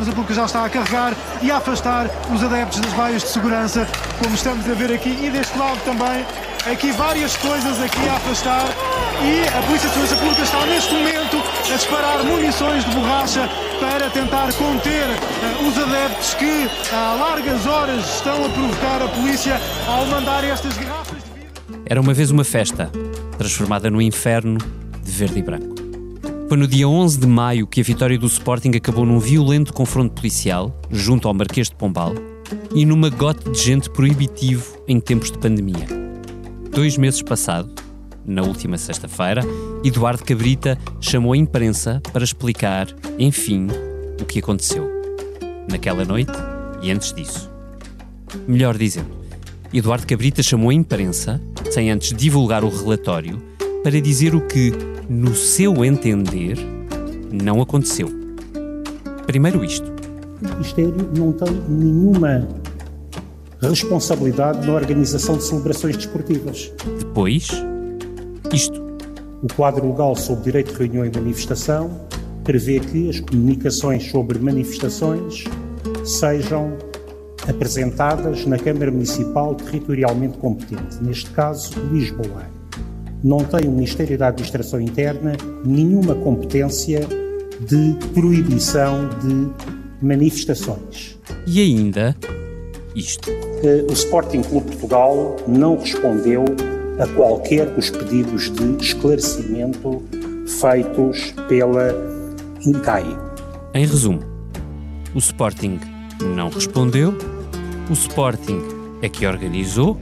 Segurança Pública já está a carregar e a afastar os adeptos das vaias de segurança, como estamos a ver aqui, e deste lado também. Aqui várias coisas aqui a afastar e a Polícia de Segurança Pública está neste momento a disparar munições de borracha para tentar conter uh, os adeptos que há largas horas estão a provocar a polícia ao mandar estas garrafas de vidro. Era uma vez uma festa, transformada no inferno de verde e branco. Foi no dia 11 de maio que a vitória do Sporting acabou num violento confronto policial, junto ao Marquês de Pombal, e numa gota de gente proibitivo em tempos de pandemia. Dois meses passado, na última sexta-feira, Eduardo Cabrita chamou a imprensa para explicar, enfim, o que aconteceu. Naquela noite e antes disso. Melhor dizendo, Eduardo Cabrita chamou a imprensa, sem antes divulgar o relatório, para dizer o que, no seu entender, não aconteceu. Primeiro isto. O Ministério não tem nenhuma responsabilidade na organização de celebrações desportivas. Depois, isto. O quadro legal sobre direito de reunião e manifestação prevê que as comunicações sobre manifestações sejam apresentadas na Câmara Municipal territorialmente competente, neste caso Lisboa. Não tem o Ministério da Administração Interna nenhuma competência de proibição de manifestações. E ainda isto. O Sporting Clube Portugal não respondeu a qualquer dos pedidos de esclarecimento feitos pela INCAI. Em resumo, o Sporting não respondeu, o Sporting é que organizou,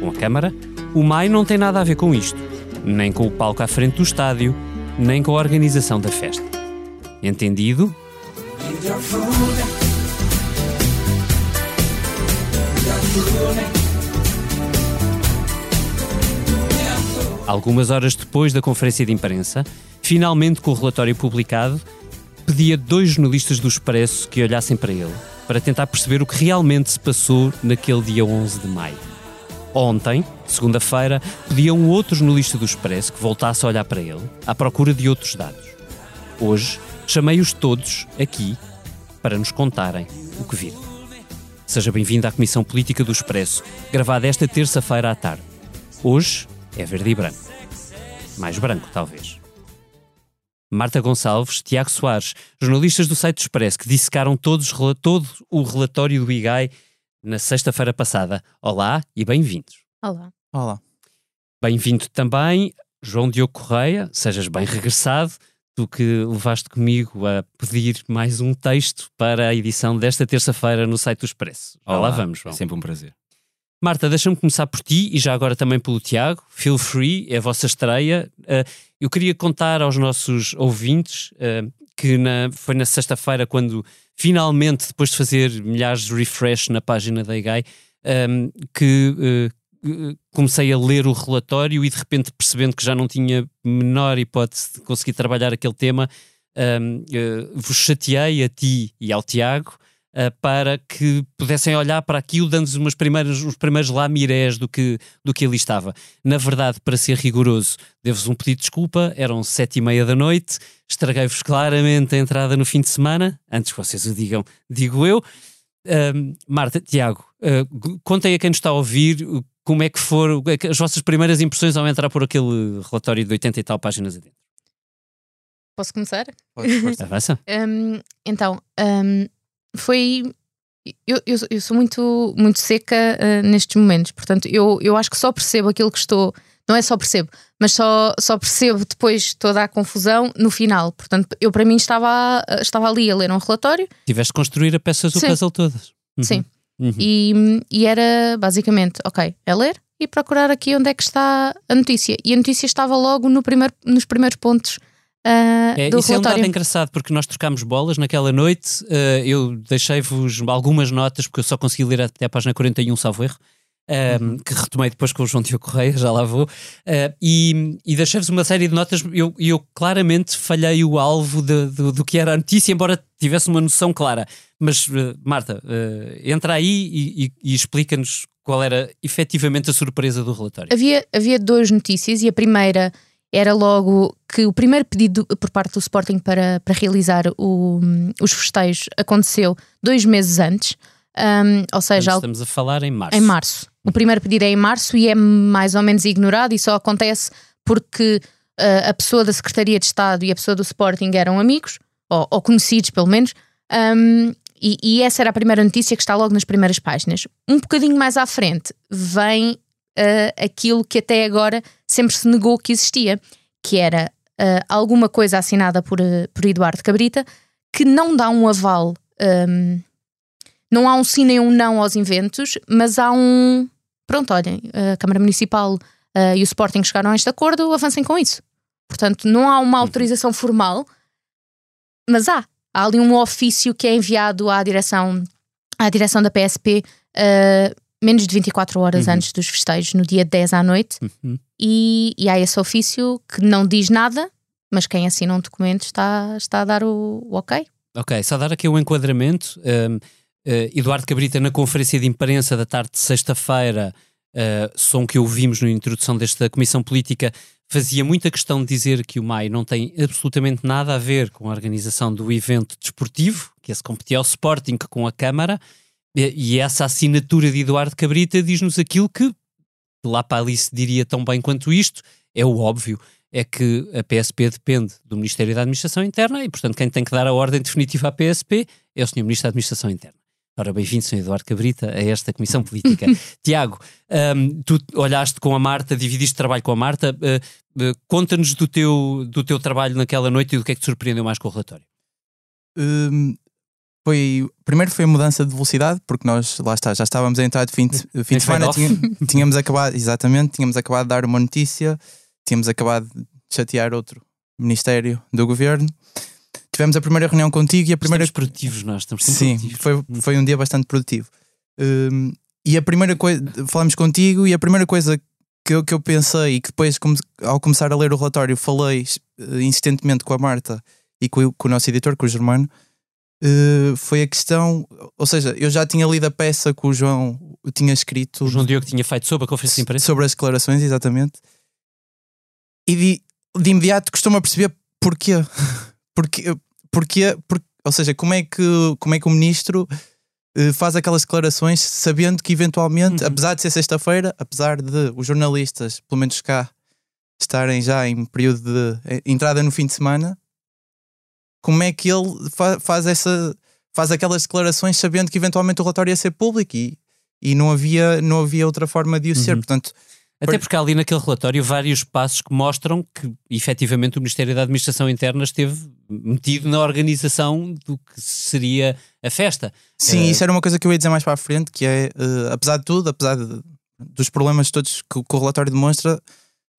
com a Câmara, o MAI não tem nada a ver com isto, nem com o palco à frente do estádio, nem com a organização da festa. Entendido? Algumas horas depois da conferência de imprensa, finalmente com o relatório publicado, pedi a dois jornalistas do Expresso que olhassem para ele, para tentar perceber o que realmente se passou naquele dia 11 de maio. Ontem, segunda-feira, pedi a um outro jornalista do Expresso que voltasse a olhar para ele, à procura de outros dados. Hoje, chamei-os todos aqui para nos contarem o que viram. Seja bem-vindo à Comissão Política do Expresso, gravada esta terça-feira à tarde. Hoje é verde e branco. Mais branco, talvez. Marta Gonçalves, Tiago Soares, jornalistas do site do Expresso, que dissecaram todos, todo o relatório do IGAI na sexta-feira passada. Olá e bem-vindos. Olá. Olá. Bem-vindo também, João Diogo Correia, sejas bem regressado, tu que levaste comigo a pedir mais um texto para a edição desta terça-feira no site do Expresso. Olá, Olá vamos, João. É sempre um prazer. Marta, deixa-me começar por ti e já agora também pelo Tiago. Feel free, é a vossa estreia. Uh, eu queria contar aos nossos ouvintes uh, que na, foi na sexta-feira quando finalmente, depois de fazer milhares de refresh na página da IGAI, um, que uh, comecei a ler o relatório e de repente percebendo que já não tinha menor hipótese de conseguir trabalhar aquele tema, um, vos chateei a ti e ao Tiago para que pudessem olhar para aquilo, dando-nos umas primeiras, uns primeiros lamirés do que, do que ali estava. Na verdade, para ser rigoroso, devo-vos um pedido de desculpa, eram sete e meia da noite, estraguei-vos claramente a entrada no fim de semana, antes que vocês o digam, digo eu. Uh, Marta, Tiago, uh, contem a quem nos está a ouvir como é que foram as vossas primeiras impressões ao entrar por aquele relatório de 80 e tal páginas adentro. Posso começar? Pode, pode. Avança. Um, então, um, foi. Eu, eu, eu, sou muito, muito seca uh, nestes momentos, portanto, eu, eu acho que só percebo aquilo que estou. Não é só percebo, mas só, só percebo depois toda a confusão no final. Portanto, eu para mim estava, estava ali a ler um relatório. Tiveste de construir a peças do Sim. puzzle todas. Uhum. Sim. Uhum. E, e era basicamente, ok, é ler e procurar aqui onde é que está a notícia. E a notícia estava logo no primeiro, nos primeiros pontos uh, É, isso é um dado relatório. engraçado porque nós trocámos bolas naquela noite. eh, eu deixei-vos algumas notas porque eu só consegui ler até a página 41, salvo erro. eh, Que retomei depois com o João Diogo Correia, já lá vou. eh, e, e deixei-vos uma série de notas. E eu, eu claramente falhei o alvo de- do, do que era a notícia, embora tivesse uma noção clara. Mas, eh, Marta, eh, entra aí e, e- e explica-nos qual era efetivamente a surpresa do relatório. Havia, havia duas notícias e a primeira era logo que o primeiro pedido por parte do Sporting para, para realizar o, os festejos aconteceu dois meses antes. Um, ou seja, Portanto, estamos a falar em março. Em março. O primeiro pedido é em março e é mais ou menos ignorado e só acontece porque uh, a pessoa da Secretaria de Estado e a pessoa do Sporting eram amigos, ou, ou conhecidos pelo menos, um, e, e, essa era a primeira notícia que está logo nas primeiras páginas. Um bocadinho mais à frente vem uh, aquilo que até agora sempre se negou que existia, que era uh, alguma coisa assinada por, por Eduardo Cabrita que não dá um aval. Um, não há um sim nem um não aos inventos, mas há um. Pronto, olhem, a Câmara Municipal e o Sporting chegaram a este acordo, avancem com isso. Portanto, não há uma uhum. autorização formal, mas há. Há ali um ofício que é enviado à direção, à direção da PSP uh, menos de 24 horas uhum. antes dos festejos, no dia 10 à noite, uhum. e, e há esse ofício que não diz nada, mas quem assina um documento está, está a dar o, o ok. Ok, só dar aqui um enquadramento. Um, Uh, Eduardo Cabrita, na conferência de imprensa da tarde de sexta-feira, uh, som que ouvimos na introdução desta comissão política, fazia muita questão de dizer que o MAI não tem absolutamente nada a ver com a organização do evento desportivo, que se competia ao Sporting com a Câmara, e, essa assinatura de Eduardo Cabrita diz-nos aquilo que lá para ali se diria tão bem quanto isto, é o óbvio é que a PSP depende do Ministério da Administração Interna e, portanto, quem tem que dar a ordem definitiva à PSP é o Sr. Ministro da Administração Interna. Ora, bem-vindo, Sr. Eduardo Cabrita, a esta Comissão Política. Tiago, um, tu olhaste com a Marta, dividiste trabalho com a Marta. Uh, uh, Conta-nos do teu, do teu trabalho naquela noite e do que é que te surpreendeu mais com o relatório. Um, foi, primeiro foi a mudança de velocidade, porque nós, lá está, já estávamos a entrar de fim de, fim de semana, tinha, tínhamos acabado, exatamente, tínhamos acabado de dar uma notícia, tínhamos acabado de chatear outro ministério do governo tivemos a primeira reunião contigo e a primeira. Estamos produtivos, nós estamos Sim, produtivos. Foi, foi um dia bastante produtivo. Um, e a primeira coisa, falamos contigo e a primeira coisa que eu, que eu pensei e que depois, ao começar a ler o relatório, falei uh, insistentemente com a Marta e com, com o nosso editor, com o Germano, uh, foi a questão. Ou seja, eu já tinha lido a peça que o João tinha escrito. O João Diogo tinha feito sobre a conferência de imprensa. Sobre as declarações, exatamente. E de, de imediato costumo perceber porquê. porque, porque, porque, ou seja, como é que, como é que o ministro uh, faz aquelas declarações sabendo que eventualmente, uhum. apesar de ser sexta-feira, apesar de os jornalistas, pelo menos cá, estarem já em período de eh, entrada no fim de semana, como é que ele fa faz essa faz aquelas declarações sabendo que eventualmente o relatório ia ser público e, e não havia não havia outra forma de o ser, uhum. portanto até porque há ali naquele relatório vários passos que mostram que efetivamente o Ministério da Administração Interna esteve metido na organização do que seria a festa. Sim, uh... isso era uma coisa que eu ia dizer mais para a frente, que é, uh, apesar de tudo, apesar de, dos problemas todos que, que o relatório demonstra,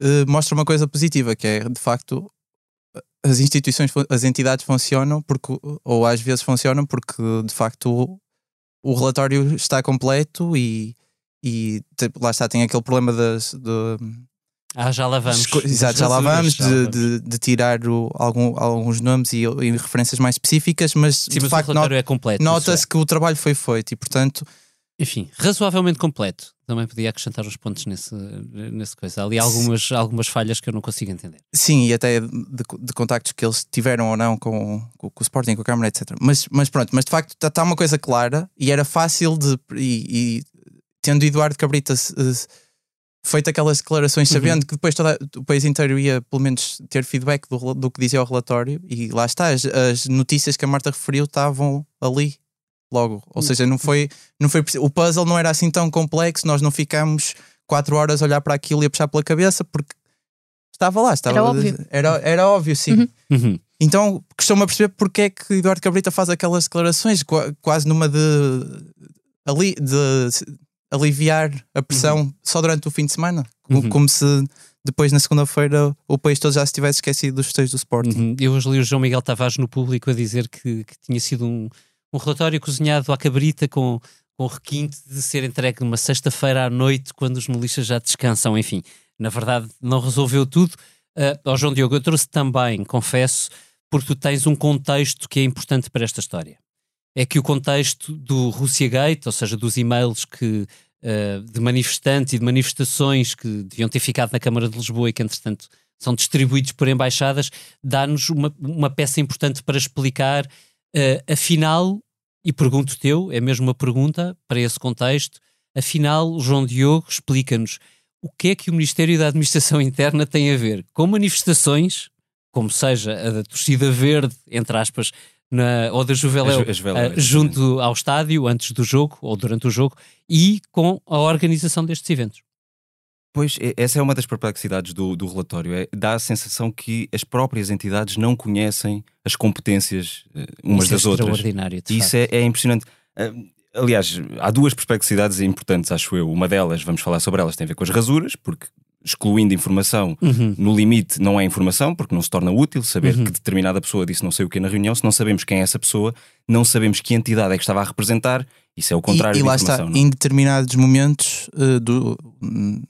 uh, mostra uma coisa positiva, que é, de facto, as instituições, as entidades funcionam, porque, ou às vezes funcionam, porque, de facto, o, o relatório está completo e e tipo, lá está, tem aquele problema das. De, ah, já lá vamos. Exato, já lá vamos, de, de, de, tirar o, algum, alguns nomes e, e, referências mais específicas, mas Sim, de mas facto not, é completo. Nota-se é. que o trabalho foi feito e, portanto. Enfim, razoavelmente completo. Também podia acrescentar os pontos nesse, nesse coisa. Ali há algumas, algumas falhas que eu não consigo entender. Sim, e até de, de contactos que eles tiveram ou não com, com, com o Sporting, com a Câmara, etc. Mas, mas pronto, mas de facto está tá uma coisa clara e era fácil de. E, e tendo Eduardo Cabrita feito aquelas declarações, sabendo uhum. que depois toda, o país inteiro ia pelo menos ter feedback do, do que dizia o relatório, e lá está, as, as notícias que a Marta referiu estavam ali logo. Ou seja, não foi, não foi o puzzle não era assim tão complexo, nós não ficámos quatro horas a olhar para aquilo e a puxar pela cabeça porque estava lá, estava, era óbvio, era, era óbvio sim. Uhum. Uhum. Então costumo perceber porque é que Eduardo Cabrita faz aquelas declarações, quase numa de ali de aliviar a pressão uhum. só durante o fim de semana, como, uhum. como se depois na segunda-feira o país todo já se tivesse esquecido dos festejos do Sporting. Uhum. Eu hoje li o João Miguel Tavares no público a dizer que, que tinha sido um, um relatório cozinhado à cabrita com, com o requinte de ser entregue numa sexta-feira à noite quando os jornalistas já descansam. Enfim, na verdade não resolveu tudo. Uh, João Diogo, eu trouxe também, confesso, porque tu tens um contexto que é importante para esta história é que o contexto do Russia Gate, ou seja, dos e-mails que, uh, de manifestantes e de manifestações que deviam ter ficado na Câmara de Lisboa e que, entretanto, são distribuídos por embaixadas, dá-nos uma, uma peça importante para explicar, uh, afinal, e pergunto teu, é mesmo uma pergunta para esse contexto, afinal, João Diogo explica-nos o que é que o Ministério da Administração Interna tem a ver com manifestações, como seja a da torcida verde, entre aspas, na, ou da Juveléu, uh, junto ao estádio, antes do jogo ou durante o jogo, e com a organização destes eventos. Pois, essa é uma das perplexidades do, do relatório. É, dá a sensação que as próprias entidades não conhecem as competências uh, umas Isso é das é outras. Extraordinário, Isso é, é, impressionante. Uh, aliás, há duas perplexidades importantes, acho eu. Uma delas, vamos falar sobre elas, tem a ver com as rasuras, porque excluindo informação, uhum. no limite não é informação, porque não se torna útil saber uhum. que determinada pessoa disse não sei o que na reunião, se não sabemos quem é essa pessoa, não sabemos que entidade é que estava a representar, isso é o contrário e, e lá está, não? É? em determinados momentos, uh, do,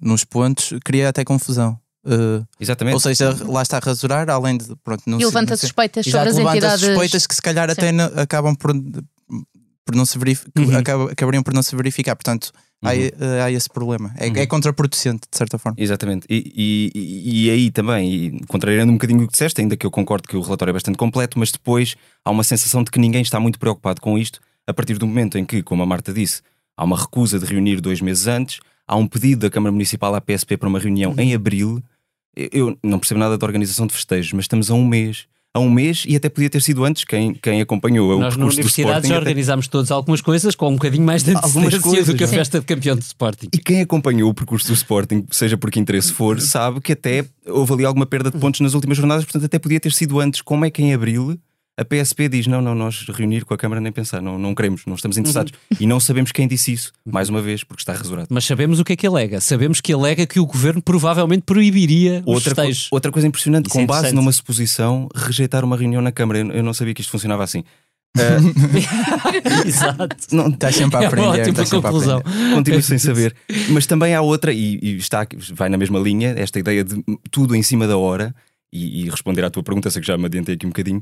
nos pontos, cria até confusão. Uh, Exatamente. Ou seja, lá está a rasurar, além de. Pronto, não e levanta suspeitas sobre Exato, as entidades. suspeitas que se calhar Sim. até não, acabam por, por não se verificar, uhum. acabariam por não se verificar. Portanto, Uhum. Há, eh, há, esse problema. É, uhum. é, contraproducente, de certa forma. Exatamente. E, e, e aí também, e, contrariando um bocadinho o que disseste, ainda que eu concordo que o relatório é bastante completo, mas depois há uma sensação de que ninguém está muito preocupado com isto, a partir do momento em que, como a Marta disse, há uma recusa de reunir dois meses antes, há um pedido da Câmara Municipal à PSP para uma reunião em abril. Eu não percebo nada da organização de festejos, mas estamos a um mês a um mês e até podia ter sido antes quem, quem acompanhou Nós o percurso na universidade já organizámos até... todos algumas coisas com um bocadinho mais de antecedência do que a festa de campeão de Sporting. E quem acompanhou o percurso do Sporting, seja por que interesse for, sabe que até houve ali alguma perda de pontos nas últimas jornadas, portanto até podia ter sido antes. Como é que em Abril a PSP diz: não, não, nós reunir com a Câmara nem pensar, não, não queremos, não estamos interessados. Uhum. E não sabemos quem disse isso, mais uma vez, porque está resurado. Mas sabemos o que é que alega. Sabemos que alega que o governo provavelmente proibiria outra, os festejos. outra coisa impressionante, isso com é base numa suposição, rejeitar uma reunião na Câmara. Eu, eu não sabia que isto funcionava assim. Uh... Exato. Não, estás sempre a é aprender. É ótima conclusão. Continuo sem saber. Mas também há outra, e, e, está, vai na mesma linha, esta ideia de tudo em cima da hora, e, e responder à tua pergunta, sei que já me adiantei aqui um bocadinho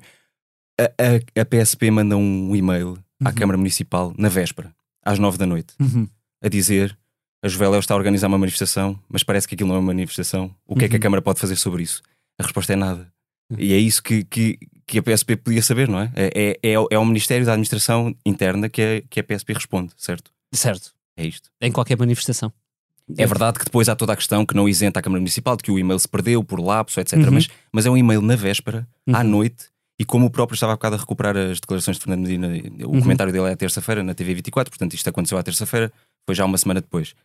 a, a, a PSP manda um e-mail uhum. à Câmara Municipal na véspera, às nove da noite, uhum. a dizer a Juveléu está a organizar uma manifestação, mas parece que aquilo não é uma manifestação. O que uhum. é que a uhum. Câmara pode fazer sobre isso? A resposta é nada. Uhum. E é isso que, que, que, a PSP podia saber, não é? É, é, é, é o Ministério da Administração Interna que a, que a PSP responde, certo? Certo. É isto. Em qualquer manifestação. É verdade que depois há toda a questão que não isenta a Câmara Municipal, de que o e-mail se perdeu por lapso, etc. Uhum. Mas, mas é um e-mail na véspera, uhum. à noite, e como o próprio estava a bocado a recuperar as declarações de Fernando Medina, o uhum. comentário dele é à terça-feira na TV 24, portanto isto aconteceu à terça-feira, foi já uma semana depois.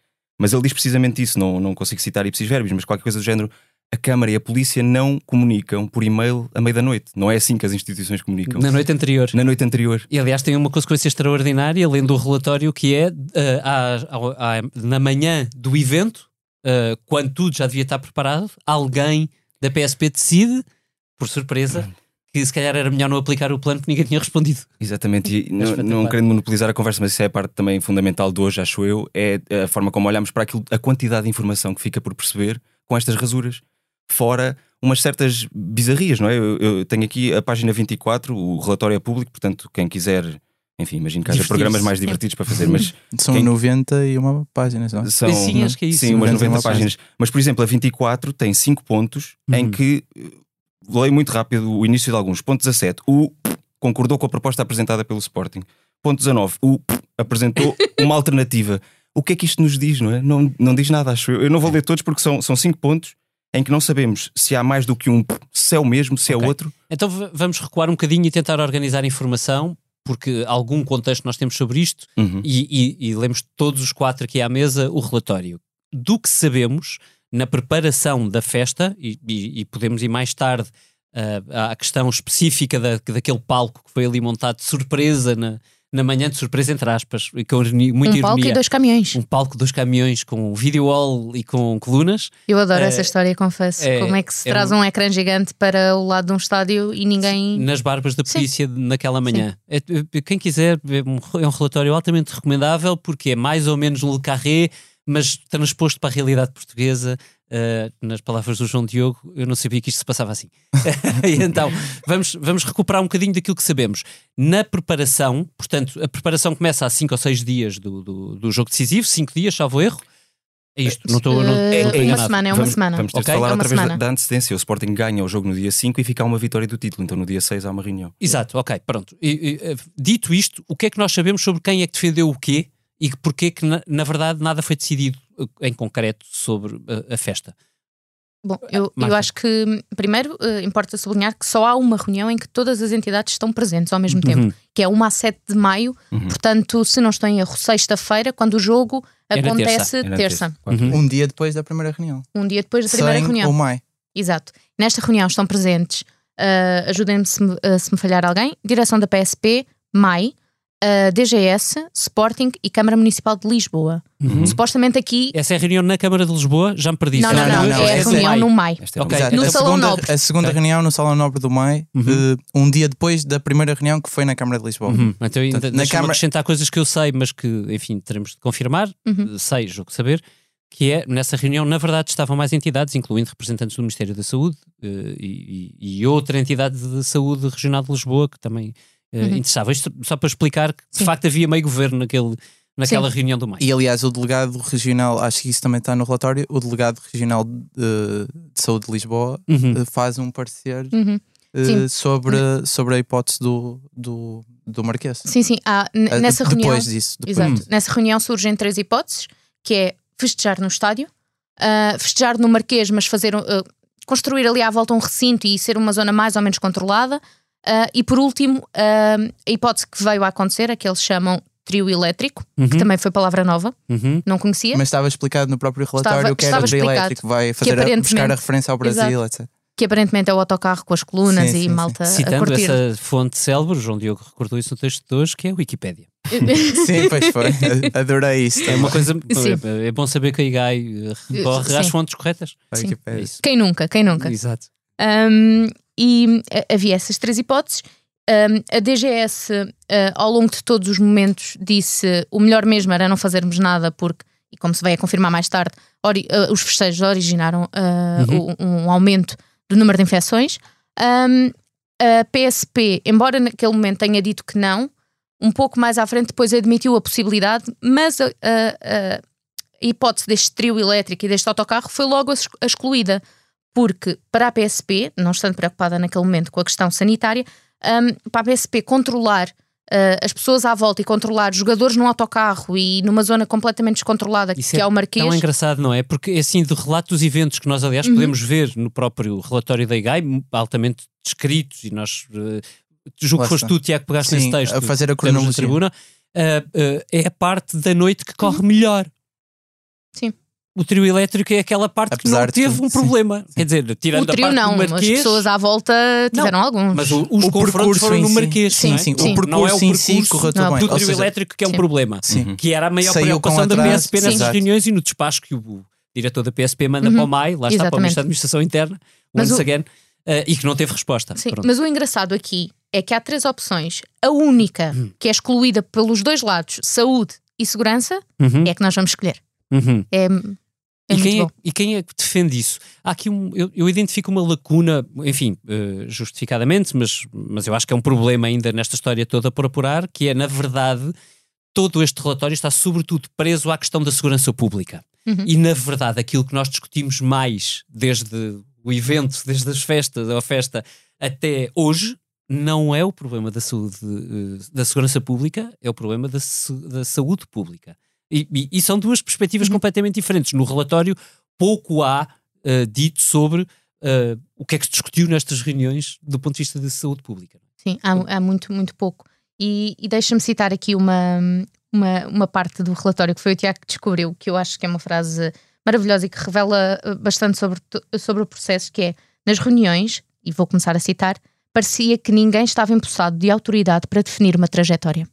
Mas ele diz precisamente isso, não, não consigo citar ipsis verbis, mas qualquer coisa do género. A Câmara e a Polícia não comunicam por e-mail à meia da noite. Não é assim que as instituições comunicam. Na noite anterior. Na noite anterior. E aliás tem uma consequência extraordinária, além do relatório, que é uh, na manhã do evento, uh, quando tudo já devia estar preparado, alguém da PSP decide, por surpresa, que se calhar era melhor não aplicar o plano porque ninguém tinha respondido. Exatamente, e não, não querendo monopolizar a conversa, mas isso é a parte também fundamental de hoje, acho eu, é a forma como olhamos para aquilo, a quantidade de informação que fica por perceber com estas rasuras, fora umas certas bizarrias, não é? Eu, eu tenho aqui a página 24, o relatório é público, portanto, quem quiser enfim, imagino que haja programas mais divertidos para fazer, mas. São quem... 90 e uma página só. São, sim, acho que é isso. Sim, umas 90 páginas. Mas, por exemplo, a 24 tem 5 pontos uhum. em que leio muito rápido o início de alguns. Ponto 17. O concordou com a proposta apresentada pelo Sporting. Ponto 19. O apresentou uma alternativa. O que é que isto nos diz, não é? Não, não diz nada, acho eu. Eu não vou ler todos porque são, são cinco pontos em que não sabemos se há mais do que um, se é o mesmo, se é okay. outro. Então vamos recuar um bocadinho e tentar organizar informação, porque algum contexto nós temos sobre isto uhum. e, e, e lemos todos os quatro aqui à mesa o relatório. Do que sabemos, na preparação da festa, e, e, e podemos ir mais tarde uh, à questão específica da, daquele palco que foi ali montado de surpresa na, na manhã, de surpresa entre aspas, e com muita um ironia. palco e dois caminhões. Um palco, dois caminhões com video wall e com colunas. Eu adoro uh, essa história, confesso. É, Como é que se é traz um... um... ecrã gigante para o lado de um estádio e ninguém. Nas barbas da polícia Sim. naquela manhã. É, é, quem quiser, é um relatório altamente recomendável porque é mais ou menos um Le Carré mas transposto para a realidade portuguesa, uh, nas palavras do João Diogo, eu não sabia que isto se passava assim. então, vamos, vamos recuperar um bocadinho daquilo que sabemos. Na preparação, portanto, a preparação começa há 5 ou 6 dias do, do, do, jogo decisivo, 5 dias, salvo erro. É isto, não estou não, não estou uma semana, é uma vamos, semana. Vamos ter Ok? de falar É vez da, semana. da antecedência. O Sporting ganha o jogo no dia 5 e fica a uma vitória do título. Então no dia 6 há uma reunião. Exato, ok, pronto. E, e, eh, dito isto, o que é que nós sabemos sobre quem é que defendeu o quê e porquê que, na, na verdade, nada foi decidido eh, em concreto sobre a, a festa? Bom, eu, Marta. eu acho que, hum, primeiro, eh, importa sublinhar que só há uma reunião em que todas as entidades estão presentes ao mesmo tempo, Uhum. que é uma a 7 de maio, Uhum. portanto, se não estou em erro, sexta-feira, quando o jogo É na acontece É na terça, Quatro. Uhum. Um dia depois da primeira reunião. um dia depois da primeira Sem reunião. o Mai. Exato. Nesta reunião estão presentes, ah, ajudem-me se, me- ah, se me falhar alguém, direção da PSP, MAI, ah, DGS, Sporting e Câmara Municipal de Lisboa. Uhum. Supostamente aqui. Essa é a reunião na Câmara de Lisboa? Já me perdi. Não, não, não, não, é a é reunião Maio. no MAI. É Ok. Exato. No a Salão segunda, Nobre. A segunda reunião no Salão Nobre do Mai, Uhum. eh, um dia depois da primeira reunião que foi na Câmara de Lisboa. Uhum. Então, ainda Portanto, na Câmara- acrescentar coisas que eu sei, mas que, enfim, teremos de confirmar. Uhum. Eh, Sei, julgo saber. Que é, nessa reunião, na verdade, estavam mais entidades, incluindo representantes do Ministério da Saúde eh, e, e- e outra entidade de saúde regional de Lisboa que também Uhum. interessava. Isto só para explicar que, de Sim. facto, havia meio governo naquele, naquela reunião do maio. E aliás, o delegado regional, acho que isso também está no relatório, o delegado regional de, de saúde de Lisboa Uhum. eh, faz um parecer Uhum. eh, Sim. sobre, sobre a hipótese do, do, do Marquês. Sim, sim. n- Eh, nessa depois reunião. disso. Depois. Exato. Nessa reunião surgem três hipóteses, que é festejar no estádio, ah, festejar no Marquês, mas fazer ah, construir ali à volta um recinto e ser uma zona mais ou menos controlada. Ah, e por último, ah, a hipótese que veio a acontecer, a que eles chamam trio elétrico, Uhum. que também foi palavra nova, Uhum. não conhecia. Mas estava explicado no próprio relatório Estava- que era o trio elétrico, vai fazer a, aparentemente- buscar a referência ao Brasil, etc. que aparentemente é o autocarro com as colunas Sim, e sim, malta a Citando curtir. essa fonte célebre, João Diogo recordou isso no texto de hoje, que é a Wikipédia. Sim, pois foi. Adorei isso. É uma coisa. Sim. É, é bom saber que a IGAI eh, recorre Sim. às fontes corretas. Sim. É. Quem nunca, quem nunca? Exato. Um, e uh, havia essas três hipóteses. Um, a DGS, uh, ao longo de todos os momentos, disse o melhor mesmo era não fazermos nada, porque, e como se vai a confirmar mais tarde, uh, os festejos originaram uh, Uhum. um, um aumento do número de infecções. Um, a PSP, embora naquele momento tenha dito que não, um pouco mais à frente depois admitiu a possibilidade, mas a, a- a- hipótese deste trio elétrico e deste autocarro foi logo ex- excluída porque para a PSP, não estando preocupada naquele momento com a questão sanitária, hum, para a PSP controlar uh, as pessoas à volta e controlar jogadores num autocarro e numa zona completamente descontrolada Isso que é, o Marquês. Tão engraçado, não é? Porque assim, do relato dos eventos que nós, aliás, Uhum. podemos ver no próprio relatório da IGAI, altamente descritos, e nós. eh, julgo que foste tu, Tiago, que pegaste Sim, nesse texto. a fazer a temos na cronologia. tribuna, eh, eh, é a parte da noite que corre melhor. Uhum. Sim. O trio elétrico é aquela parte que Apesar não de teve um sim. problema. Quer dizer, tirando o trio a parte não, do as Marquês. pessoas à volta tiveram alguns. Mas o- os O confrontos foram no. Marquês. Sim, não é? sim, sim. o percurso não é o em si percurso correu Não, tudo bem. do trio seja, elétrico que é um sim. problema. Sim. Que era a maior Saiu preocupação da PSP nessas exato. reuniões e no despacho que o diretor da PSP manda Uhum. para o MAI, lá está, para o Exatamente. Ministério da Administração Interna, once o- again, eh, e que não teve resposta. Sim, Pronto. mas o engraçado aqui é que há três opções. A única Hum. que é excluída pelos dois lados, saúde e segurança, Uhum, é a que nós vamos escolher. Uhum. É, é E quem é, e quem é que defende isso? Há aqui um. Eu, eu identifico uma lacuna, enfim, eh, justificadamente, mas, mas eu acho que é um problema ainda nesta história toda por apurar, que é, na verdade, todo este relatório está sobretudo preso à questão da segurança pública. Uhum. E, na verdade, aquilo que nós discutimos mais desde o evento, desde as festas, a festa até hoje, não é o problema da saúde, eh, da segurança pública, é o problema da, da saúde pública. E, e- e são duas perspectivas Uhum. completamente diferentes. No relatório, pouco há eh, dito sobre eh, o que é que se discutiu nestas reuniões do ponto de vista da saúde pública. Sim, há, há muito, muito pouco. E, e deixa-me citar aqui uma, uma, uma parte do relatório que foi o Tiago que descobriu, que eu acho que é uma frase maravilhosa e que revela eh, bastante sobre, sobre o processo, que é, nas reuniões, e vou começar a citar, parecia que ninguém estava empossado de autoridade para definir uma trajetória,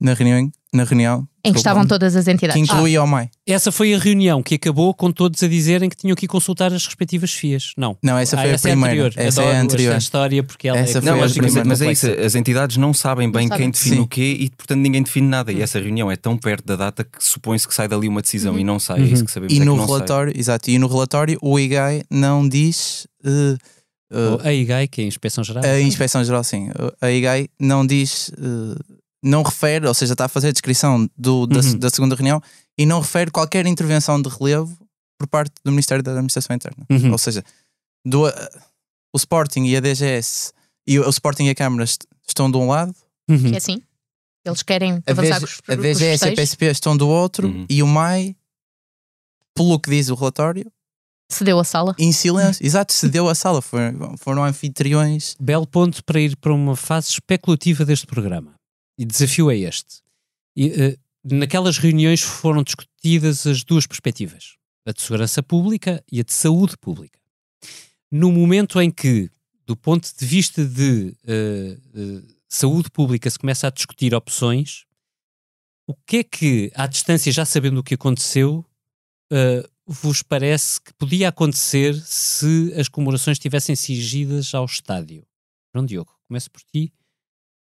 Na reunião, na reunião em que estavam todas as que entidades. incluía o Mai. Essa foi a reunião que acabou com todos a dizerem que tinham que consultar as respectivas FIAs. Não. Não, essa Ah, foi a essa é primeira. anterior. Essa é Adoro a anterior. esta história porque ela Essa é foi Não, a mas, mas, primeira mas é isso, as entidades não sabem bem Não sabem. quem define Sim. o quê e, portanto, ninguém define nada. E essa reunião é tão perto da data que supõe-se que sai dali uma decisão Uhum. e não sai. É Uhum. isso que sabemos. E é que no sai. relatório, exato, e no relatório o IGAI não diz eh, eh, A IGAI, que é a Inspeção Geral. a Inspeção Geral, sim. A IGAI não diz, eh, não refere, ou seja, está a fazer a descrição do, da, Uhum. da segunda reunião e não refere qualquer intervenção de relevo por parte do Ministério da Administração Interna. Uhum. Ou seja, do, o Sporting e a DGS e o, o Sporting e a Câmara est- estão de um lado, Uhum. Que é assim. Eles querem a, avançar DG, com os, a DGS e a. PSP estão do outro Uhum. e o MAI, pelo que diz o relatório, Cedeu a sala. em silêncio, exato, cedeu a sala, foram, foram anfitriões. Belo ponto para ir para uma fase especulativa deste programa. E desafio é este. E, eh, naquelas reuniões foram discutidas as duas perspectivas, a de segurança pública e a de saúde pública. No momento em que, do ponto de vista de eh, eh, saúde pública, se começa a discutir opções, o que é que, à distância, já sabendo o que aconteceu, eh, vos parece que podia acontecer se as comemorações estivessem cingidas ao estádio? João Diogo, começo por ti.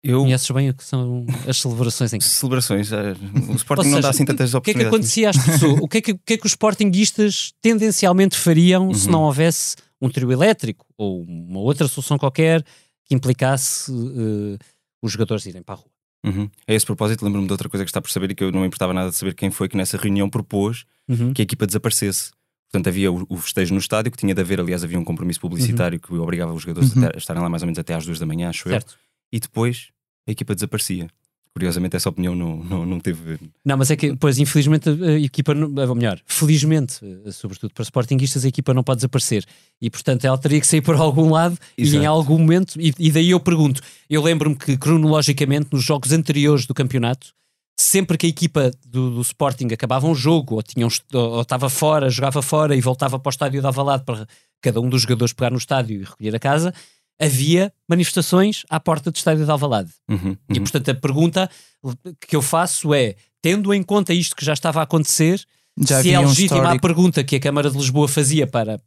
Eu, Conheces bem o que são as celebrações em casa. celebrações, eh, o Sporting Ou não seja, dá assim tantas O que é que oportunidades. acontecia às pessoas? O que é que, o que, é que os sportinguistas tendencialmente fariam se Uhum. não houvesse um trio elétrico ou uma outra solução qualquer que implicasse eh, os jogadores irem para a rua? Uhum. A esse propósito, lembro-me de outra coisa que está por saber e que eu não me importava nada de saber quem foi que nessa reunião propôs Uhum. que a equipa desaparecesse. Portanto, havia o, o festejo no estádio que tinha de haver, aliás, havia um compromisso publicitário que obrigava os jogadores Uhum. a, estarem lá mais ou menos até às duas da manhã, acho eu. E depois a equipa desaparecia. Curiosamente, essa opinião não, não, não teve. Não, mas é que, pois, infelizmente, a equipa, não- ou melhor, felizmente, eh, sobretudo para sportinguistas, a equipa não pode desaparecer. E, portanto, ela teria que sair por algum lado e Exato. em algum momento. E, e daí eu pergunto: eu lembro-me que, cronologicamente, nos jogos anteriores do campeonato, sempre que a equipa do, do Sporting acabava um jogo, ou, tinha um ou, ou estava fora, jogava fora e voltava para o estádio de Alvalade para cada um dos jogadores pegar no estádio e recolher a casa, havia manifestações à porta do estádio de Alvalade. Uhum, E uhum. portanto a pergunta que eu faço é, tendo em conta isto que já estava a acontecer, Já se é um legítima a pergunta que a Câmara de Lisboa fazia para,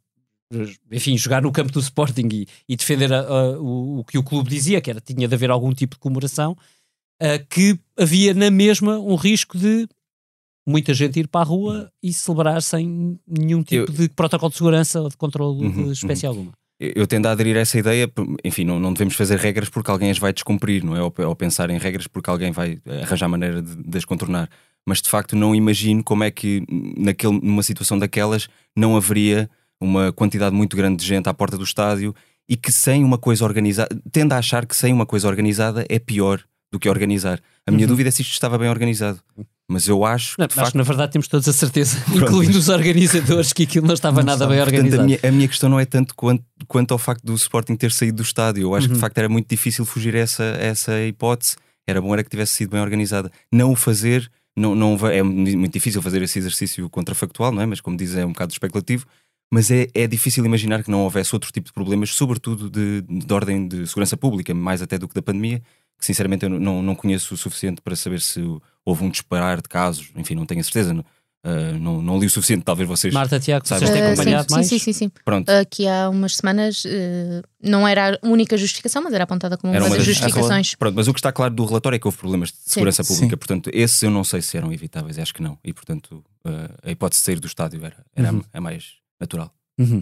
enfim, jogar no campo do Sporting e, e defender a- a- o, o que o clube dizia, que era tinha de haver algum tipo de comemoração, ah, que havia na mesma um risco de muita gente ir para a rua e celebrar sem nenhum tipo Eu- de protocolo de segurança ou de controle Uhum, de espécie alguma. Eu tendo a aderir a essa ideia, enfim, não, não devemos fazer regras porque alguém as vai descumprir, não é? Ou, ou pensar em regras porque alguém vai arranjar maneira de, de as contornar. Mas de facto não imagino como é que naquele, numa situação daquelas não haveria uma quantidade muito grande de gente à porta do estádio e que sem uma coisa organizada, tendo a achar que sem uma coisa organizada é pior do que organizar. A minha Uhum. dúvida é se isto estava bem organizado. Mas eu acho que Não, de acho facto que na verdade temos todos a certeza, incluindo os organizadores, que aquilo não estava Não nada sabe. bem Portanto, organizado. a minha, a minha questão não é tanto quanto, quanto ao facto do Sporting ter saído do estádio. Eu acho que Uhum. de facto era muito difícil fugir a essa, a essa hipótese. Era bom era que tivesse sido bem organizada. Não o fazer, não, não, é muito difícil fazer esse exercício contrafactual, não é? Mas como diz, é um bocado especulativo. Mas é, é difícil imaginar que não houvesse outro tipo de problemas, sobretudo de, de ordem de segurança pública, mais até do que da pandemia, que sinceramente eu não, não conheço o suficiente para saber se houve um disparar de casos. Enfim, não tenho a certeza. Não, ah, não, não li o suficiente, talvez vocês. Marta, Tiago, Sabes, vocês têm Ah, acompanhado sim, mais? sim, sim, sim, sim. Pronto. Aqui há umas semanas eh, não era a única justificação, mas era apontada como Era uma uma das justificações. Pronto, mas o que está claro do relatório é que houve problemas de Sim. segurança pública, Sim. portanto, esses eu não sei se eram evitáveis, acho que não. E, portanto, eh, a hipótese de sair do estádio era, era Uhum. a mais natural. Uhum.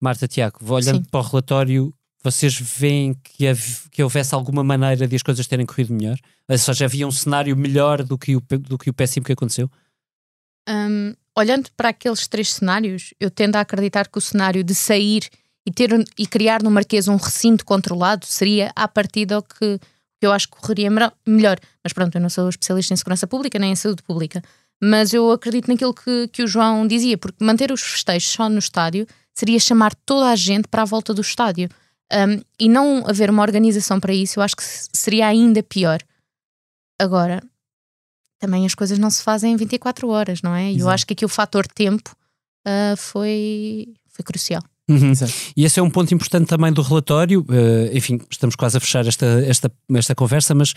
Marta, Tiago, olhando Sim. para o relatório, vocês veem que, que houvesse alguma maneira de as coisas terem corrido melhor? Ou seja, havia um cenário melhor do que o, do que o péssimo que aconteceu? Hum, olhando para aqueles três cenários, eu tendo a acreditar que o cenário de sair e, ter, um- e criar no Marquês um recinto controlado seria à partida o que, que eu acho que correria melhor. Mas pronto, eu não sou especialista em segurança pública nem em saúde pública. Mas eu acredito naquilo que, que o João dizia, porque manter os festejos só no estádio seria chamar toda a gente para a volta do estádio. Hum, e não haver uma organização para isso, eu acho que se- seria ainda pior. Agora, também as coisas não se fazem em 24 horas, não é? E eu acho que aqui o fator tempo ah, foi, foi crucial. Uhum. E esse é um ponto importante também do relatório. eh, enfim, estamos quase a fechar esta, esta, esta conversa, mas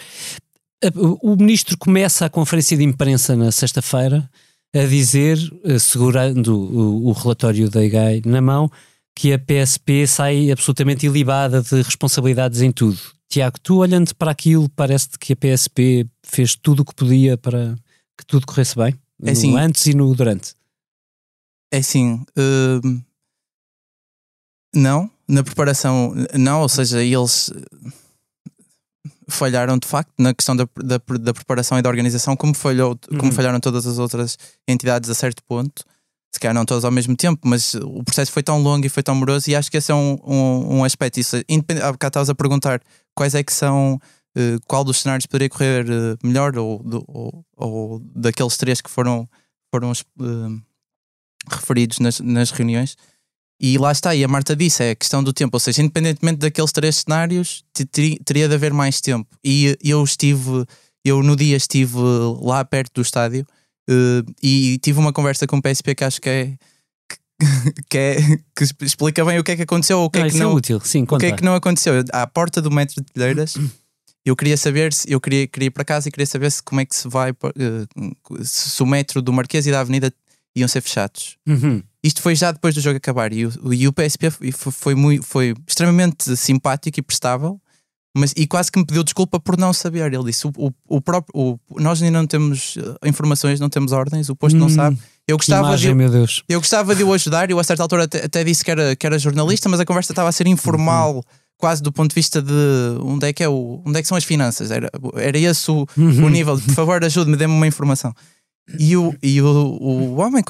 eh, o ministro começa a conferência de imprensa na sexta-feira a dizer, segurando o, o relatório da IGAI na mão, que a PSP sai absolutamente ilibada de responsabilidades em tudo. Tiago, tu olhando para aquilo, parece-te que a PSP fez tudo o que podia para que tudo corresse bem? É no assim. antes e no durante. É assim, hum, não, na preparação, não, ou seja, eles falharam de facto na questão da, da, da preparação e da organização, como, falhou, como Uhum. falharam todas as outras entidades a certo ponto. Se calhar não todas ao mesmo tempo, mas o processo foi tão longo e foi tão moroso e acho que esse é um, um, um aspecto. Isso, independente, há bocado estavas a perguntar quais é que são, uh, qual dos cenários poderia correr uh, melhor ou, do, ou, ou, daqueles três que foram, foram uh, referidos nas, nas reuniões. E lá está, e a Marta disse, é a questão do tempo, ou seja, independentemente daqueles três cenários, teria de haver mais tempo. E eu estive, eu no dia estive lá perto do estádio Uh, e tive uma conversa com o PSP que acho que é que, é, que explica bem o que é que aconteceu ou o que é que é não, útil. Sim, o que é que não aconteceu. À porta do metro de Telheiras, eu queria saber se eu queria, queria ir para casa e queria saber se como é que se vai uh, se o metro do Marquês e da Avenida iam ser fechados. Uhum. Isto foi já depois do jogo acabar e o, e o PSP foi, foi, muito, foi extremamente simpático e prestável mas, e quase que me pediu desculpa por não saber. Ele disse: o, o, o próprio, o, nós ainda não temos eh, informações, não temos ordens, o posto hum, não sabe. Eu gostava, imagem, de, eu gostava de o ajudar. Eu, a certa altura, até, até, disse que era, que era jornalista, mas a conversa estava a ser informal. Uhum. Quase do ponto de vista de onde é que, é o, onde é que são as finanças, era, era esse o, uhum. o nível. Por favor, ajude-me, dê-me uma informação. E o, e o, o homem,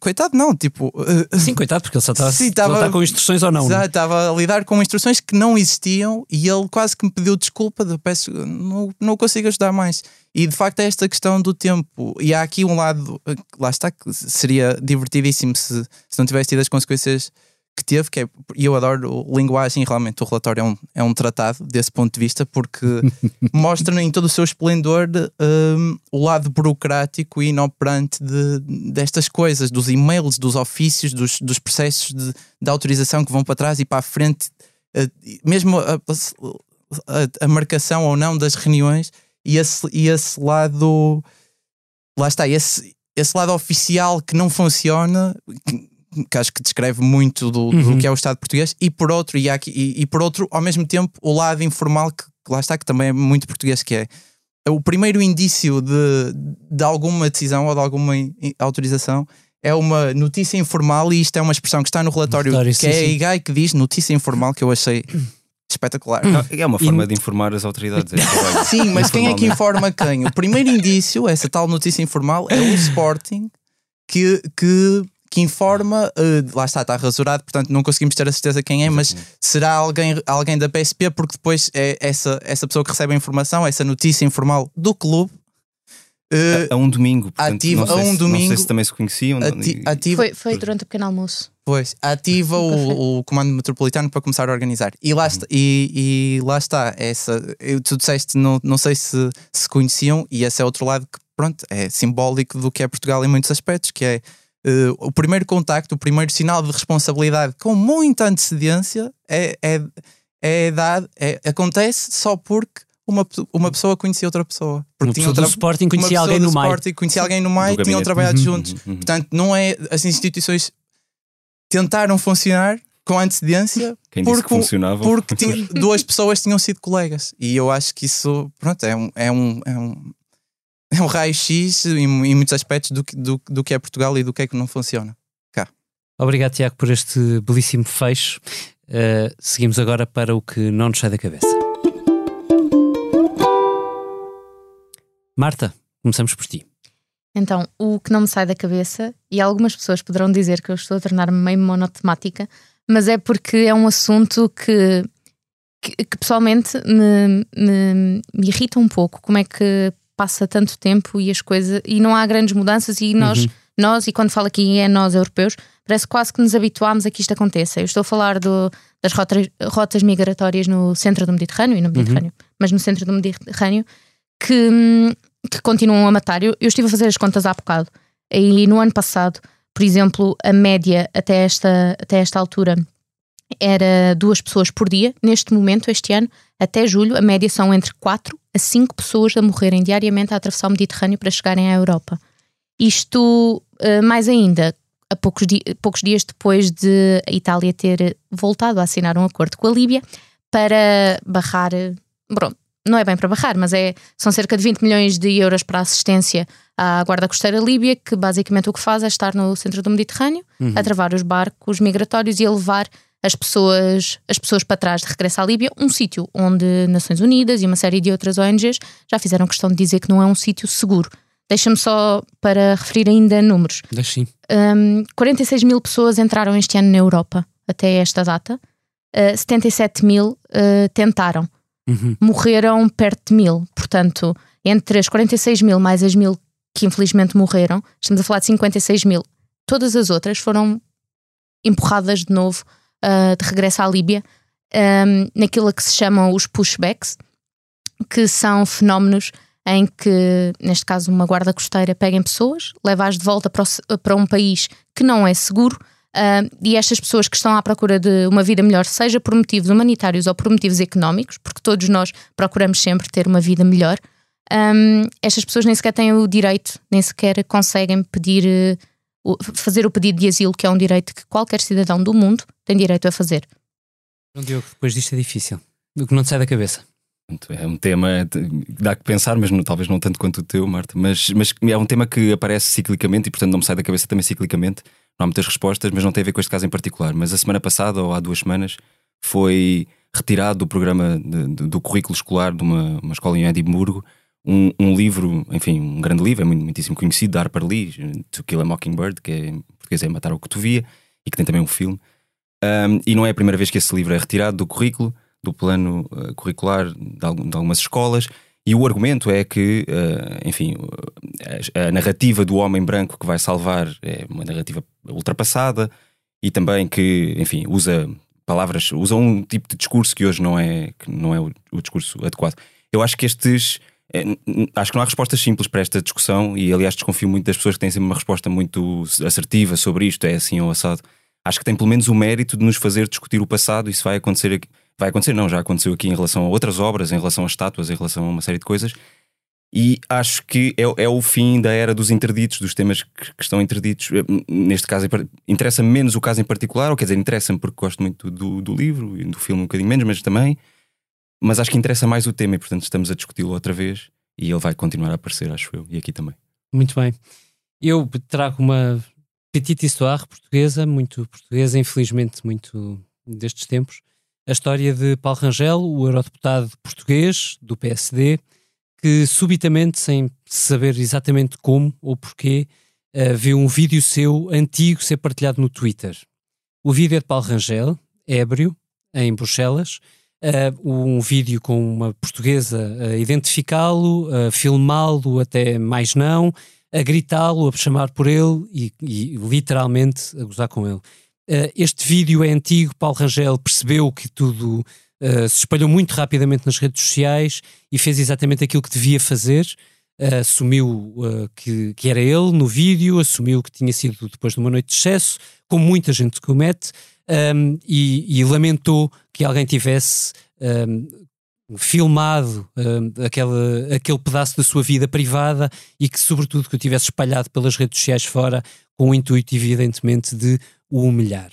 coitado, não, tipo. Eh, Sim, coitado, porque ele só está, sim, tava, está com instruções ou não. Estava a lidar com instruções que não existiam e ele quase que me pediu desculpa. De, peço, não, não consigo ajudar mais. E de facto é esta questão do tempo. E há aqui um lado, eh, lá está, que seria divertidíssimo se, se não tivesse tido as consequências que teve, que é, e eu adoro linguagem, realmente o relatório é um, é um tratado desse ponto de vista, porque mostra em todo o seu esplendor um, o lado burocrático e inoperante de, destas coisas, dos e-mails, dos ofícios, dos, dos processos de, de autorização que vão para trás e para a frente, uh, mesmo a, a, a, marcação ou não das reuniões, e esse, e esse lado, lá está, esse, esse lado oficial que não funciona. Que, que acho que descreve muito do, uhum. do que é o Estado português, e por outro, e, aqui, e, e, por outro, ao mesmo tempo, o lado informal, que, que, lá está, que também é muito português, que é o primeiro indício de, de alguma decisão ou de alguma autorização é uma notícia informal, e isto é uma expressão que está no relatório, relatório que sim, é a IGAI que diz notícia informal, que eu achei espetacular. É uma forma de informar as autoridades. É sim, mas quem é que informa quem? O primeiro indício, essa tal notícia informal, é o Sporting que, que que informa, uh, lá está, está rasurado, portanto não conseguimos ter a certeza quem é, mas será alguém, alguém da PSP, porque depois é essa, essa pessoa que recebe a informação, essa notícia informal do clube. Uh, a, a, um domingo, portanto, ativa a um se, domingo. Não sei se também se conheciam. Ati, ativa, foi, foi durante o pequeno almoço. Pois, ativa o, o, comando metropolitano para começar a organizar. E lá está, e, e lá está essa. Tu disseste, não, não sei se se conheciam, e esse é outro lado que, pronto, é simbólico do que é Portugal em muitos aspectos, que é Uh, o primeiro contacto, o primeiro sinal de responsabilidade com muita antecedência é, é, é dado, é, acontece só porque uma, uma pessoa conhecia outra pessoa. Porque uma tinha pessoa do Sporting conhecia alguém no meio. conhecia alguém no meio, tinham trabalhado uhum, juntos. Uhum, uhum. Portanto, não é. As instituições tentaram funcionar com antecedência Quem porque, porque tinha, duas pessoas tinham sido colegas. E eu acho que isso pronto, é, um, é, um, é, um, é um raio-x em, em, muitos aspectos do, do, do que é Portugal e do que é que não funciona. Cá. Obrigado, Tiago, por este belíssimo fecho. Uh, seguimos agora para o que não nos sai da cabeça. Marta, começamos por ti. Então, o que não me sai da cabeça, e algumas pessoas poderão dizer que eu estou a tornar-me meio monotemática, mas é porque é um assunto que, que, que pessoalmente me, me, me, irrita um pouco. Como é que passa tanto tempo e as coisas e não há grandes mudanças e nós, uhum. nós e quando falo aqui é nós europeus, parece quase que nos habituámos a que isto aconteça. Eu estou a falar do, das rotas, rotas migratórias no centro do Mediterrâneo e no Mediterrâneo, uhum. mas no centro do Mediterrâneo que, que continuam a matar. Eu, eu estive a fazer as contas há bocado e no ano passado, por exemplo, a média até esta, até esta altura era duas pessoas por dia. Neste momento, este ano, até julho, a média são entre 4 a 5 pessoas a morrerem diariamente a atravessar o Mediterrâneo para chegarem à Europa. Isto, eh, mais ainda, a poucos, di poucos dias depois de a Itália ter voltado a assinar um acordo com a Líbia para barrar. Bom, não é bem para barrar, mas é, são cerca de 20 milhões de euros para assistência à Guarda Costeira Líbia, que basicamente o que faz é estar no centro do Mediterrâneo, uhum. a travar os barcos migratórios e a levar as pessoas, as pessoas para trás de regresso à Líbia, um sítio onde Nações Unidas e uma série de outras ONGs já fizeram questão de dizer que não é um sítio seguro. Deixa-me só para referir ainda números. Deixa sim. Um, 46 mil pessoas entraram este ano na Europa até esta data. Uh, 77 mil uh, tentaram. Uhum. Morreram perto de mil. Portanto, entre as 46 mil mais as mil que infelizmente morreram, estamos a falar de 56 mil. Todas as outras foram empurradas de novo uh, de regresso à Líbia, um, naquilo que se chamam os pushbacks, que são fenómenos em que, neste caso, uma guarda costeira pega em pessoas, leva-as de volta para, o, para, um país que não é seguro. Uh, e estas pessoas que estão à procura de uma vida melhor, seja por motivos humanitários ou por motivos económicos, porque todos nós procuramos sempre ter uma vida melhor, um, estas pessoas nem sequer têm o direito, nem sequer conseguem pedir, uh, fazer o pedido de asilo, que é um direito que qualquer cidadão do mundo tem direito a fazer. Não, Diogo, depois disto é difícil. O que não te sai da cabeça. É um tema que dá que pensar, mas não, talvez não tanto quanto o teu, Marta. Mas, mas é um tema que aparece ciclicamente e, portanto, não me sai da cabeça também ciclicamente. Não há muitas respostas, mas não tem a ver com este caso em particular. Mas a semana passada, ou há duas semanas, foi retirado do programa de, de, do currículo escolar de uma, uma escola em Edimburgo um, um, livro, enfim, um grande livro, é muito, muitíssimo conhecido, da Harper Lee, To Kill a Mockingbird, que é, em português é Matar o que Tu Via, e que tem também um filme. Um, e não é a primeira vez que esse livro é retirado do currículo do plano uh, curricular de, algum, de, algumas escolas. E o argumento é que, uh, enfim, a, a, narrativa do homem branco que vai salvar é uma narrativa ultrapassada e também que, enfim, usa palavras, usa um tipo de discurso que hoje não é, que não é o, o discurso adequado. Eu acho que estes. É, acho que não há respostas simples para esta discussão e, aliás, desconfio muito das pessoas que têm sempre uma resposta muito assertiva sobre isto, é assim ou assado. Acho que tem pelo menos o mérito de nos fazer discutir o passado. Isso vai acontecer aqui vai acontecer, não, já aconteceu aqui em relação a outras obras, em relação a estátuas, em relação a uma série de coisas. E acho que é, é o fim da era dos interditos, dos temas que, que estão interditos. Eh, neste caso, interessa-me menos o caso em particular, ou quer dizer, interessa-me porque gosto muito do, do livro e do filme um bocadinho menos, mas também. Mas acho que interessa mais o tema e, portanto, estamos a discuti-lo outra vez e ele vai continuar a aparecer, acho eu, e aqui também. Muito bem. Eu trago uma petite histoire portuguesa, muito portuguesa, infelizmente, muito destes tempos a história de Paulo Rangel, o eurodeputado português do PSD, que subitamente, sem saber exatamente como ou porquê, uh, viu um vídeo seu antigo ser partilhado no Twitter. O vídeo é de Paulo Rangel, ébrio, em Bruxelas, uh, um vídeo com uma portuguesa a identificá-lo, a filmá-lo até mais não, a gritá-lo, a chamar por ele e, e literalmente a gozar com ele. Uh, este vídeo é antigo, Paulo Rangel percebeu que tudo uh, se espalhou muito rapidamente nas redes sociais e fez exatamente aquilo que devia fazer. Uh, assumiu que, que, era ele no vídeo, assumiu que tinha sido depois de uma noite de excesso, como muita gente comete, um, e, e, lamentou que alguém tivesse um, filmado um, aquele, aquele pedaço da sua vida privada e que, sobretudo, que o tivesse espalhado pelas redes sociais fora, com o intuito, evidentemente, de o humilhar.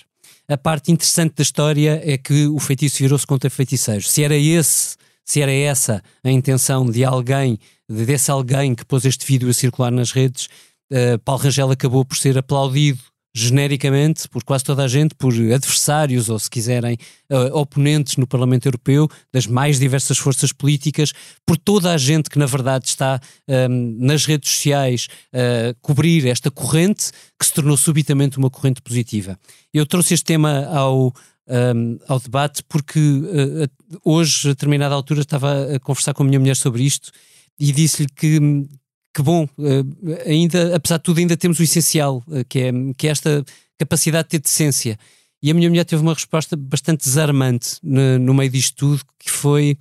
A parte interessante da história é que o feitiço virou-se contra feiticeiros. Se era esse, se era essa a intenção de alguém, desse alguém que pôs este vídeo a circular nas redes, uh, Paulo Rangel acabou por ser aplaudido genericamente por quase toda a gente, por adversários ou, se quiserem, uh, oponentes no Parlamento Europeu, das mais diversas forças políticas, por toda a gente que, na verdade, está um, ehm, nas redes sociais a uh, cobrir esta corrente que se tornou subitamente uma corrente positiva. Eu trouxe este tema ao. Um, ao debate, porque uh, hoje, a determinada altura, estava a conversar com a minha mulher sobre isto e disse-lhe que que bom, eh, ainda, apesar de tudo, ainda temos o essencial, eh, que é, que é esta capacidade de ter decência. E a minha mulher teve uma resposta bastante desarmante no, no meio disto tudo, que foi,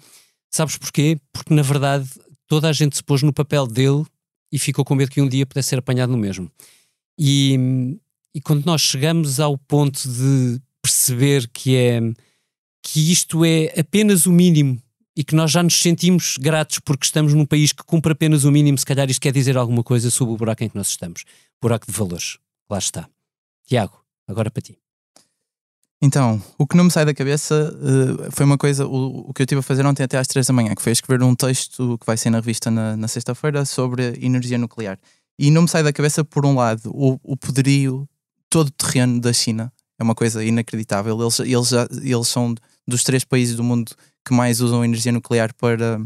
sabes porquê? Porque na verdade toda a gente se pôs no papel dele e ficou com medo que um dia pudesse ser apanhado no mesmo. E, e quando nós chegamos ao ponto de perceber que é que isto é apenas o mínimo e que nós já nos sentimos gratos porque estamos num país que cumpre apenas o mínimo, se calhar isto quer dizer alguma coisa sobre o buraco em que nós estamos. Buraco de valores. Lá está. Tiago, agora para ti. Então, o que não me sai da cabeça uh, foi uma coisa, o, o, que eu estive a fazer ontem até às três da manhã, que foi escrever um texto que vai ser na revista na, na sexta-feira sobre energia nuclear. E não me sai da cabeça, por um lado, o, o poderio todo terreno da China. É uma coisa inacreditável. Eles, eles, eles são dos três países do mundo que mais usam energia nuclear para,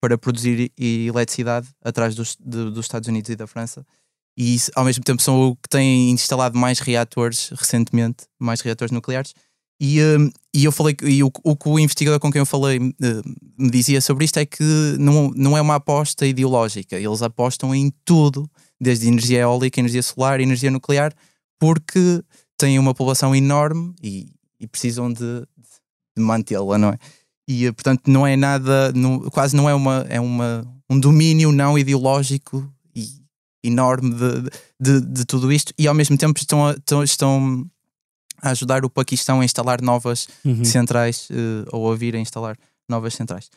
para produzir eletricidade atrás dos, de, dos Estados Unidos e da França. E ao mesmo tempo são o que têm instalado mais reatores recentemente, mais reatores nucleares. E, hum, e eu falei, e o, o que o investigador com quem eu falei hum, me dizia sobre isto é que não, não é uma aposta ideológica, eles apostam em tudo, desde energia eólica, energia solar, energia nuclear, porque têm uma população enorme e, e precisam de, de mantê-la, não é? E portanto não é nada, não, quase não é uma, é uma um domínio não ideológico e enorme de, de, de tudo isto, e ao mesmo tempo estão a, estão, estão a ajudar o Paquistão a instalar novas Uhum. centrais uh, ou a vir a instalar novas centrais.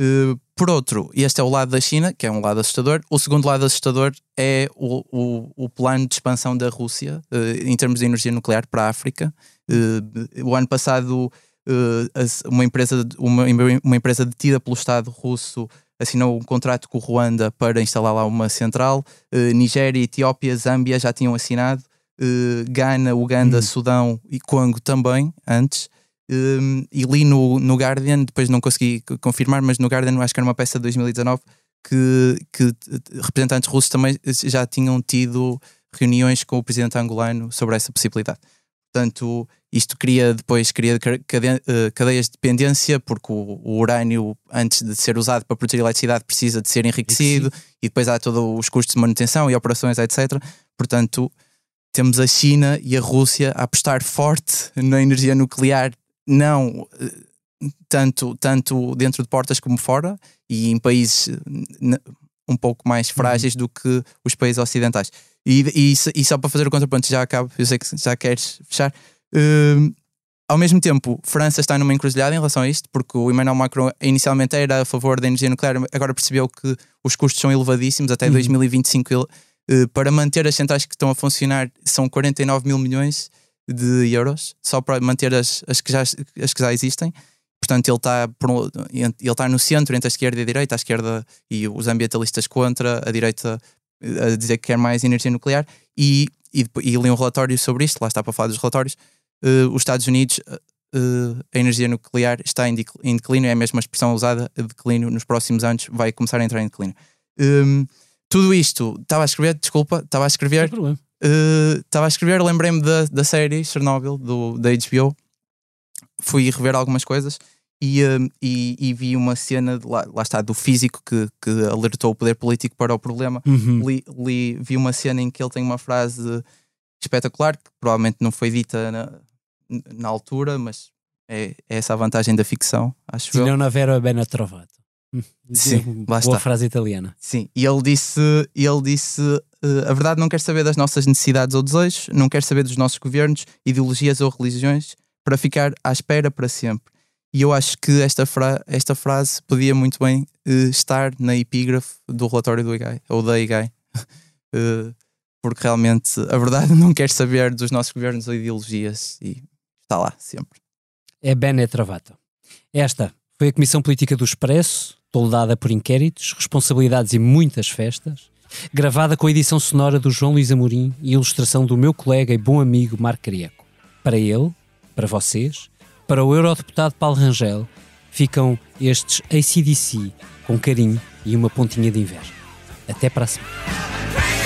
Uh, por outro, este é o lado da China, que é um lado assustador. O segundo lado assustador é o, o, o plano de expansão da Rússia uh, em termos de energia nuclear para a África. o ano passado, uma, empresa, uma, uma empresa detida pelo Estado russo assinou um contrato com o Ruanda para instalar lá uma central. Nigéria, Etiópia, Zâmbia já tinham assinado Ghana, Uganda, Hum. Sudão e Congo também, antes. Um, e li no, no Guardian, depois não consegui confirmar, mas no Guardian acho que era uma peça de 2019 que, que t- representantes russos também já tinham tido reuniões com o presidente angolano sobre essa possibilidade. Portanto, isto cria depois cria eh, cadeias de dependência, porque o, o urânio, antes de ser usado para produzir eletricidade, precisa de ser enriquecido e depois há todos os custos de manutenção e operações, etc. Portanto, temos a China e a Rússia a apostar forte na energia nuclear, não eh, tanto, tanto dentro de portas como fora, e em países eh, um pouco mais frágeis do que os países ocidentais. E, e, só- e só para fazer o contraponto, já acabo, eu sei que já queres fechar. eh, ao mesmo tempo, França está numa encruzilhada em relação a isto, porque o Emmanuel Macron inicialmente era a favor da energia nuclear, agora percebeu que os custos são elevadíssimos, até Uhum. 2025 ele, eh, para manter as centrais que estão a funcionar são 49 mil milhões de euros, só para manter as, as, que, já, as que já existem. Portanto, ele está, por um- ele está no centro entre a esquerda e a direita, a esquerda e os ambientalistas contra, a direita eh, a dizer que quer mais energia nuclear. E, e, e li um relatório sobre isto, lá está para falar dos relatórios. eh, os Estados Unidos, eh, a energia nuclear está em, decl- em declínio, é a mesma expressão usada, declínio nos próximos anos vai começar a entrar em declínio. Hum, tudo isto, estava a escrever, desculpa, estava a escrever, problema. Eh, estava a escrever, lembrei-me da, da série Chernobyl, do, da HBO. Fui rever algumas coisas e, eh, e, e vi uma cena, de lá, lá está, do físico que, que alertou o poder político para o problema. Uhum. Li, li- vi uma cena em que ele tem uma frase espetacular, que provavelmente não foi dita na, na altura, mas é, é essa a vantagem da ficção, acho Se eu. não naver bene trovato. Hum, Sim, lá Boa está. frase italiana. Sim, e ele disse, ele disse a verdade não quer saber das nossas necessidades ou desejos, não quer saber dos nossos governos, ideologias ou religiões, para ficar à espera para sempre. E eu acho que esta, fra esta frase podia muito bem eh, estar na epígrafe do relatório do IGAI, ou da IGAI. Eh, porque realmente a verdade não quer saber dos nossos governos ou ideologias e está lá sempre. É bene trovato. Esta foi a Comissão Política do Expresso, toldada por inquéritos, responsabilidades e muitas festas, gravada com a edição sonora do João Luís Amorim e ilustração do meu colega e bom amigo Marco Crieco. Para ele, para vocês, para o Eurodeputado Paulo Rangel, ficam estes ACDC com carinho e uma pontinha de inveja. Até para a semana.